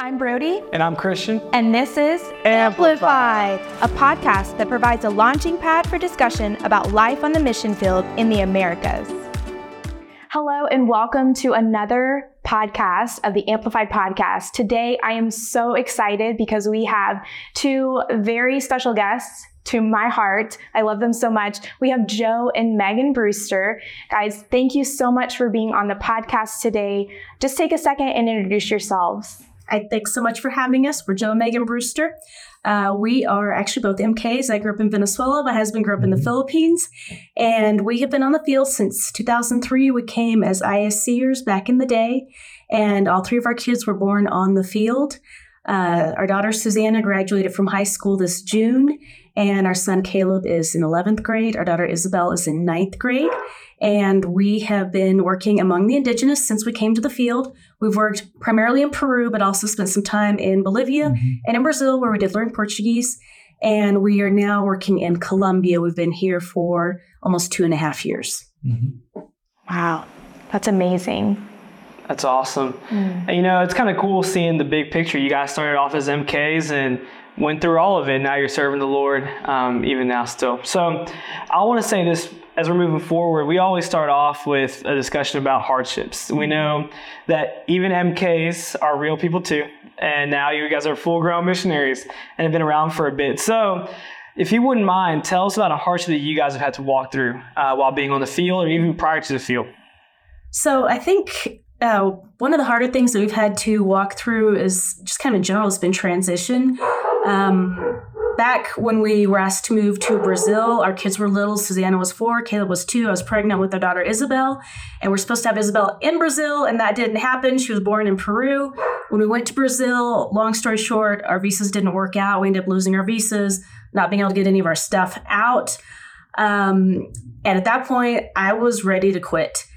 I'm Brodie. And I'm Christian. And this is Amplify, a podcast that provides a launching pad for discussion about life on the mission field in the Americas. Hello, and welcome to another podcast of the Amplified Podcast. Today, I am so excited because we have two very special guests to my heart. I love them so much. We have Joe and Megan Brewster. Guys, thank you so much for being on the podcast today. Just take a second and introduce yourselves. I thanks so much for having us. We're Joe and Megan Brewster. Uh, we are actually both MKs. I grew up in Venezuela. My husband grew up in the Philippines. And we have been on the field since 2003. We came as ISCers back in the day. And all three of our kids were born on the field. Uh, our daughter Susanna graduated from high school this June, and our son Caleb is in 11th grade. Our daughter Isabel is in 9th grade. And we have been working among the indigenous since we came to the field. We've worked primarily in Peru, but also spent some time in Bolivia mm-hmm. and in Brazil, where we did learn Portuguese. And we are now working in Colombia. We've been here for almost two and a half years. Mm-hmm. Wow, that's amazing. That's awesome. Mm. And, you know, it's kind of cool seeing the big picture. You guys started off as MKs and went through all of it. Now you're serving the Lord, um, even now still. So I want to say this as we're moving forward, we always start off with a discussion about hardships. We know that even MKs are real people too, and now you guys are full grown missionaries and have been around for a bit. So, if you wouldn't mind, tell us about a hardship that you guys have had to walk through uh, while being on the field or even prior to the field. So, I think uh, one of the harder things that we've had to walk through is just kind of in general has been transition. Um, back when we were asked to move to Brazil, our kids were little. Susanna was four, Caleb was two. I was pregnant with our daughter Isabel, and we're supposed to have Isabel in Brazil, and that didn't happen. She was born in Peru. When we went to Brazil, long story short, our visas didn't work out. We ended up losing our visas, not being able to get any of our stuff out. Um, and at that point, I was ready to quit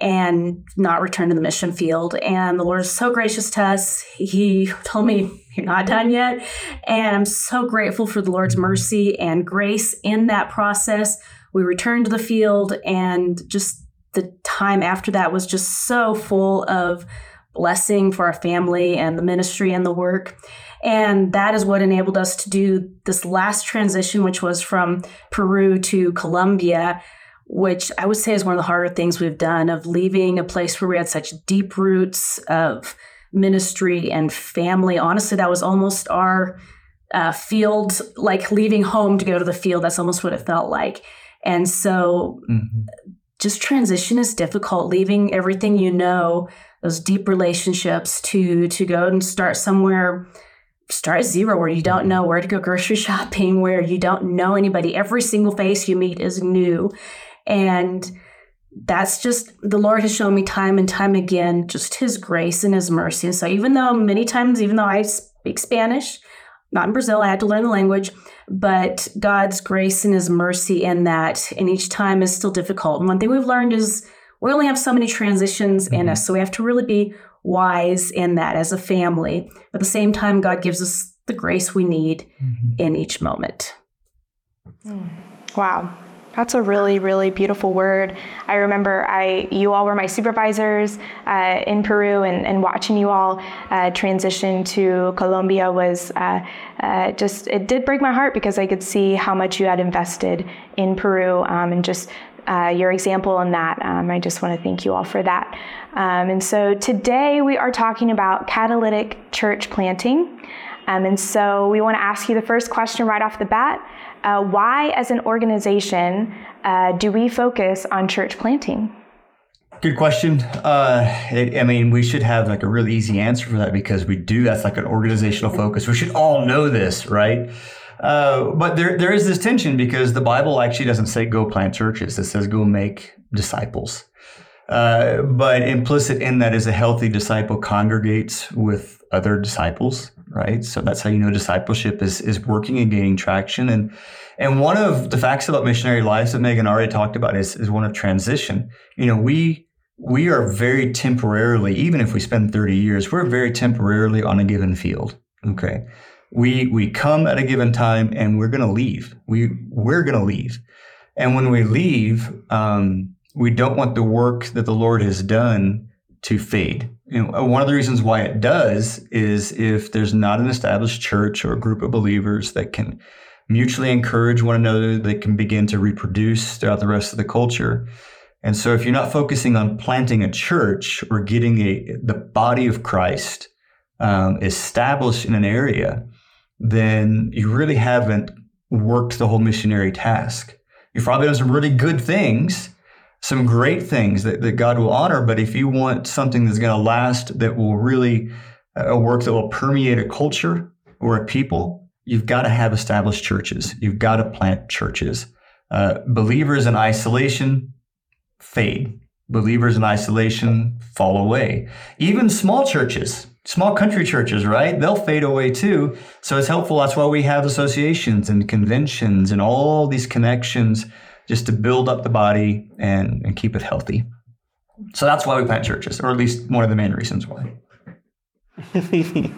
and not return to the mission field. And the Lord is so gracious to us. He told me, You're not done yet. And I'm so grateful for the Lord's mercy and grace in that process. We returned to the field, and just the time after that was just so full of blessing for our family and the ministry and the work. And that is what enabled us to do this last transition, which was from Peru to Colombia which I would say is one of the harder things we've done of leaving a place where we had such deep roots of ministry and family. Honestly, that was almost our uh, field, like leaving home to go to the field. That's almost what it felt like. And so, mm-hmm. just transition is difficult. Leaving everything you know, those deep relationships, to to go and start somewhere start at zero where you don't know where to go grocery shopping, where you don't know anybody. Every single face you meet is new. And that's just the Lord has shown me time and time again just his grace and his mercy. And so even though many times, even though I speak Spanish, not in Brazil, I had to learn the language, but God's grace and his mercy in that, and each time is still difficult. And one thing we've learned is we only have so many transitions mm-hmm. in us. So we have to really be wise in that as a family. But at the same time, God gives us the grace we need mm-hmm. in each moment. Wow. That's a really, really beautiful word. I remember I, you all were my supervisors uh, in Peru, and, and, watching you all uh, transition to Colombia was uh, uh, just, it did break my heart because I could see how much you had invested in Peru um, and just uh, your example in that. Um, I just want to thank you all for that. Um, and so today we are talking about catalytic church planting. Um, and so we want to ask you the first question right off the bat. Uh, why, as an organization, uh, do we focus on church planting? Good question. Uh, it, I mean, we should have like a really easy answer for that because we do. That's like an organizational focus. We should all know this, right? Uh, but there, there is this tension because the Bible actually doesn't say go plant churches. It says go make disciples. Uh, but implicit in that is a healthy disciple congregates with other disciples right? So that's how you know discipleship is is working and gaining traction. And and one of the facts about missionary lives that Megan already talked about is is one of transition. You know, we we are very temporarily, even if we spend 30 years, we're very temporarily on a given field. Okay. We we come at a given time and we're gonna leave. We we're gonna leave. And when we leave, um, we don't want the work that the Lord has done to fade. And one of the reasons why it does is if there's not an established church or a group of believers that can mutually encourage one another, that can begin to reproduce throughout the rest of the culture. And so if you're not focusing on planting a church or getting a the body of Christ um, established in an area, then you really haven't worked the whole missionary task. You've probably done some really good things, some great things that, that God will honor. But if you want something that's going to last, that will really, uh, a work that will permeate a culture or a people, you've got to have established churches. You've got to plant churches. Uh, believers in isolation fade. Believers in isolation fall away. Even small churches, small country churches, right? They'll fade away too. So it's helpful. That's why we have associations and conventions and all these connections just to build up the body and, and keep it healthy. So that's why we plant churches, or at least one of the main reasons why. and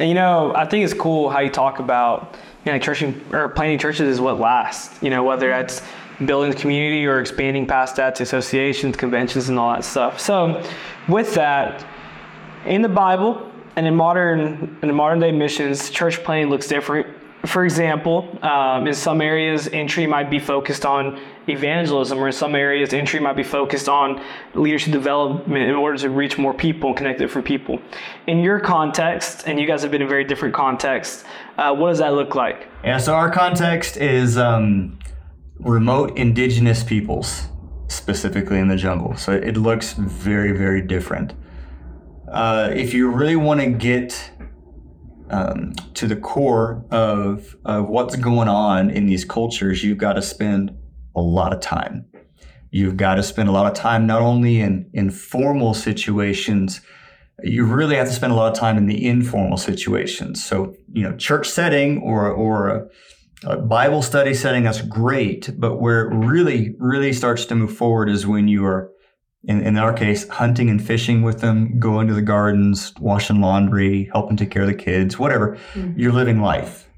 you know, I think it's cool how you talk about you know, churching or planting churches is what lasts. You know, whether that's building the community or expanding past that to associations, conventions, and all that stuff. So, with that, in the Bible and in modern in modern day missions, church planting looks different for example, um, in some areas, entry might be focused on evangelism, or in some areas, entry might be focused on leadership development in order to reach more people and connect different people. In your context, and you guys have been in very different contexts, uh, what does that look like? Yeah, so our context is um, remote indigenous peoples, specifically in the jungle. So it looks very, very different. Uh, if you really want to get um, to the core of, of what's going on in these cultures, you've got to spend a lot of time. You've got to spend a lot of time not only in, in formal situations, you really have to spend a lot of time in the informal situations. So, you know, church setting or, or a, a Bible study setting, that's great. But where it really, really starts to move forward is when you are in, in our case, hunting and fishing with them, going to the gardens, washing laundry, helping take care of the kids, whatever, mm-hmm. you're living life.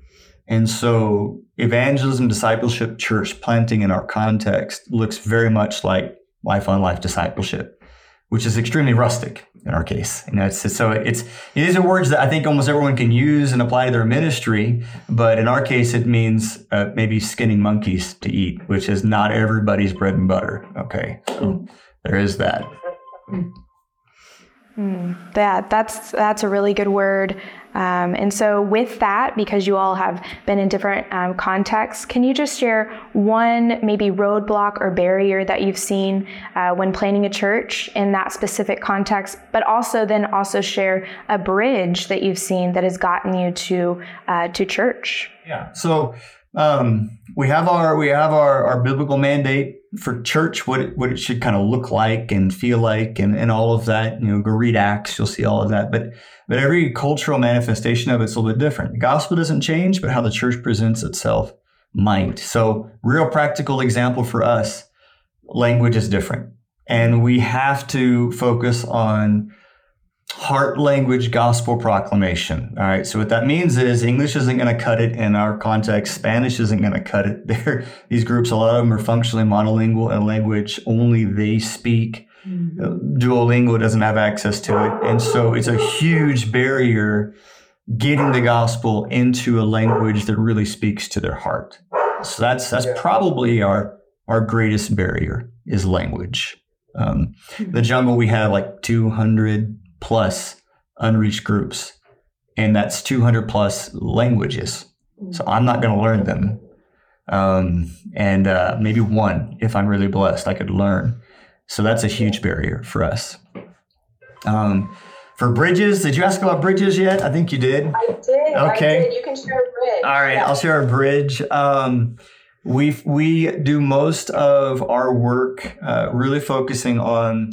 And so evangelism, discipleship, church planting in our context looks very much like life on life discipleship, which is extremely rustic in our case. You know, it's, so it's these are words that I think almost everyone can use and apply to their ministry, but in our case, it means uh, maybe skinning monkeys to eat, which is not everybody's bread and butter. Okay, so. There is that. Mm, that that's that's a really good word. Um, and so, with that, because you all have been in different um, contexts, can you just share one maybe roadblock or barrier that you've seen uh, when planting a church in that specific context, but also then also share a bridge that you've seen that has gotten you to uh, to church? Yeah. So um, we have our we have our, our biblical mandate for church, what it, what it should kind of look like and feel like, and, and all of that. You know, go read Acts, you'll see all of that. But but every cultural manifestation of it's a little bit different. The gospel doesn't change, but how the church presents itself might. So, real practical example for us: language is different, and we have to focus on heart language gospel proclamation. All right. So what that means is English isn't going to cut it in our context. Spanish isn't going to cut it. There, these groups, a lot of them are functionally monolingual in language only they speak. Mm-hmm. Duolingo doesn't have access to it, and so it's a huge barrier getting the gospel into a language that really speaks to their heart. So that's that's probably our our greatest barrier is language. Um, the jungle we have like 200 plus unreached groups, and that's 200 plus languages. So I'm not going to learn them. Um, and uh, maybe one, if I'm really blessed, I could learn. So that's a huge barrier for us. Um, for bridges, did you ask about bridges yet? I think you did. I did. Okay. I did. You can share a bridge. All right, yeah. I'll share a bridge. Um, we we do most of our work uh, really focusing on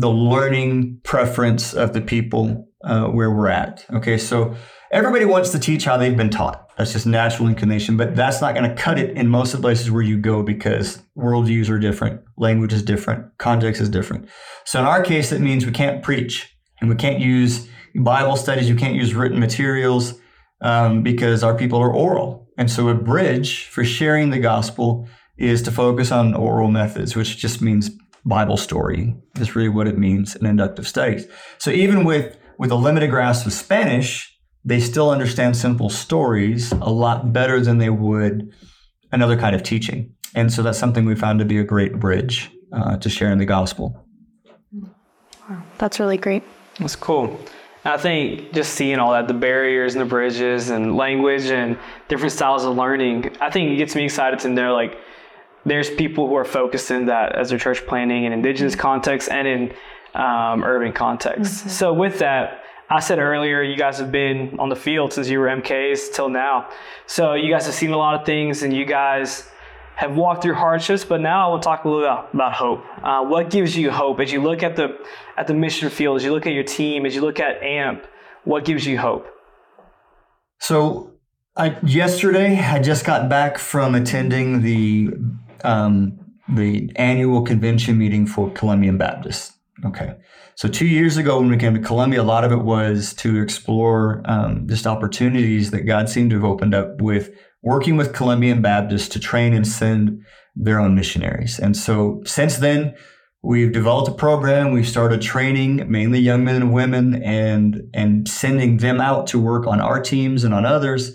the learning preference of the people uh, where we're at. Okay, so everybody wants to teach how they've been taught. That's just natural inclination, but that's not going to cut it in most of the places where you go because worldviews are different, language is different, context is different. So in our case, that means we can't preach and we can't use Bible studies, you can't use written materials um, because our people are oral. And so a bridge for sharing the gospel is to focus on oral methods, which just means Bible story is really what it means in inductive studies. So even with with a limited grasp of Spanish, they still understand simple stories a lot better than they would another kind of teaching. And so that's something we found to be a great bridge uh, to sharing the gospel. Wow, that's really great. That's cool. I think just seeing all that, the barriers and the bridges and language and different styles of learning, I think it gets me excited to know like there's people who are focused in that as their church planting in indigenous context and in um, urban context. Mm-hmm. So with that, I said earlier, you guys have been on the field since you were MKs till now. So you guys have seen a lot of things and you guys have walked through hardships, but now I will talk a little about, about hope. Uh, what gives you hope as you look at the at the mission field, as you look at your team, as you look at AMP? What gives you hope? So, I, yesterday I just got back from attending the um, the annual convention meeting for Colombian Baptist. Okay, so two years ago when we came to Colombia, a lot of it was to explore um, just opportunities that God seemed to have opened up with working with Colombian Baptists to train and send their own missionaries. And so since then, we've developed a program. We've started training mainly young men and women and, and sending them out to work on our teams and on others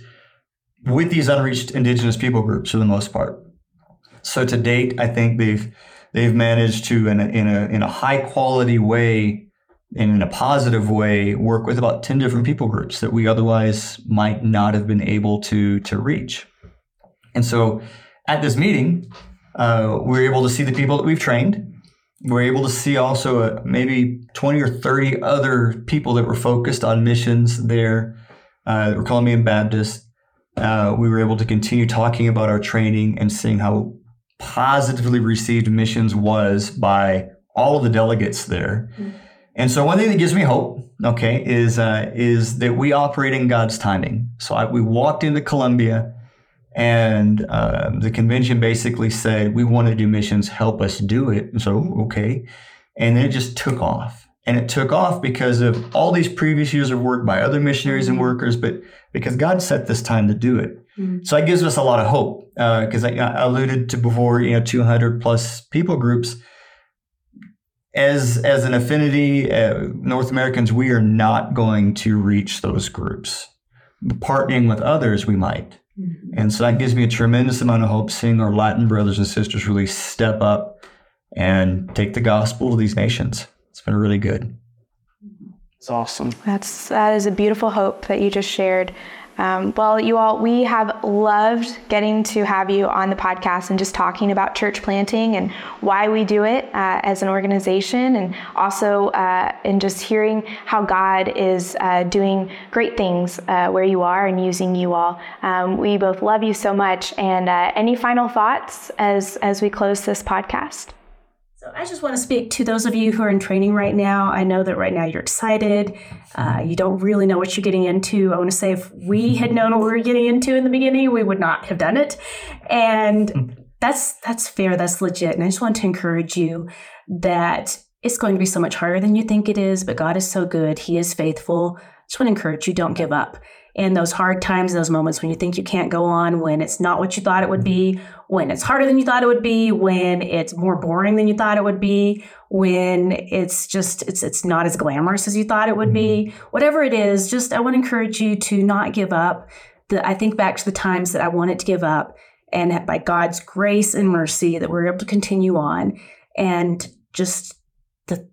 with these unreached indigenous people groups for the most part. So to date, I think they've they've managed to in a, in a, in a high quality way and in a positive way work with about 10 different people groups that we otherwise might not have been able to to reach. And so at this meeting uh, we're able to see the people that we've trained. We're able to see also uh, maybe 20 or 30 other people that were focused on missions there uh, we're colombian baptist. Uh, we were able to continue talking about our training and seeing how positively received missions was by all of the delegates there mm-hmm and so one thing that gives me hope, okay, is uh, is that we operate in God's timing. So I, we walked into Colombia, and uh, the convention basically said we want to do missions, help us do it. And so okay, and then it just took off, and it took off because of all these previous years of work by other missionaries and workers, but because God set this time to do it. Mm-hmm. So that gives us a lot of hope because uh, I, I alluded to before, you know, 200 plus people groups as as an affinity, uh, North Americans, we are not going to reach those groups. Partnering with others, we might. Mm-hmm. And so that gives me a tremendous amount of hope seeing our Latin brothers and sisters really step up and take the gospel to these nations. It's been really good. It's awesome. That's that is a beautiful hope that you just shared. Um, well, you all, we have loved getting to have you on the podcast and just talking about church planting and why we do it uh, as an organization, and also uh, in just hearing how God is uh, doing great things uh, where you are and using you all. Um, we both love you so much. And uh, any final thoughts as as we close this podcast? I just want to speak to those of you who are in training right now. I know that right now you're excited. Uh, you don't really know what you're getting into. I want to say if we had known what we were getting into in the beginning, we would not have done it. And that's that's fair. That's legit. And I just want to encourage you that it's going to be so much harder than you think it is. But God is so good. He is faithful. I just want to encourage you. Don't give up in those hard times, those moments when you think you can't go on, when it's not what you thought it would be, when it's harder than you thought it would be, when it's more boring than you thought it would be, when it's just it's it's not as glamorous as you thought it would be. Mm-hmm. Whatever it is, just I want to encourage you to not give up. The, I think back to the times that I wanted to give up, and by God's grace and mercy, that we're able to continue on, and just the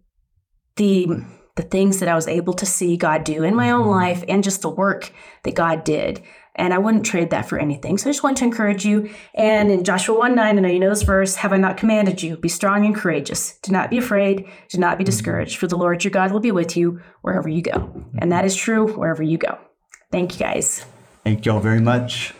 the the things that I was able to see God do in my own mm-hmm. life and just the work that God did. And I wouldn't trade that for anything. So I just want to encourage you. And in Joshua 1 9, I know you know this verse, have I not commanded you? Be strong and courageous. Do not be afraid. Do not be mm-hmm. discouraged, for the Lord your God will be with you wherever you go. And that is true wherever you go. Thank you guys. Thank you all very much.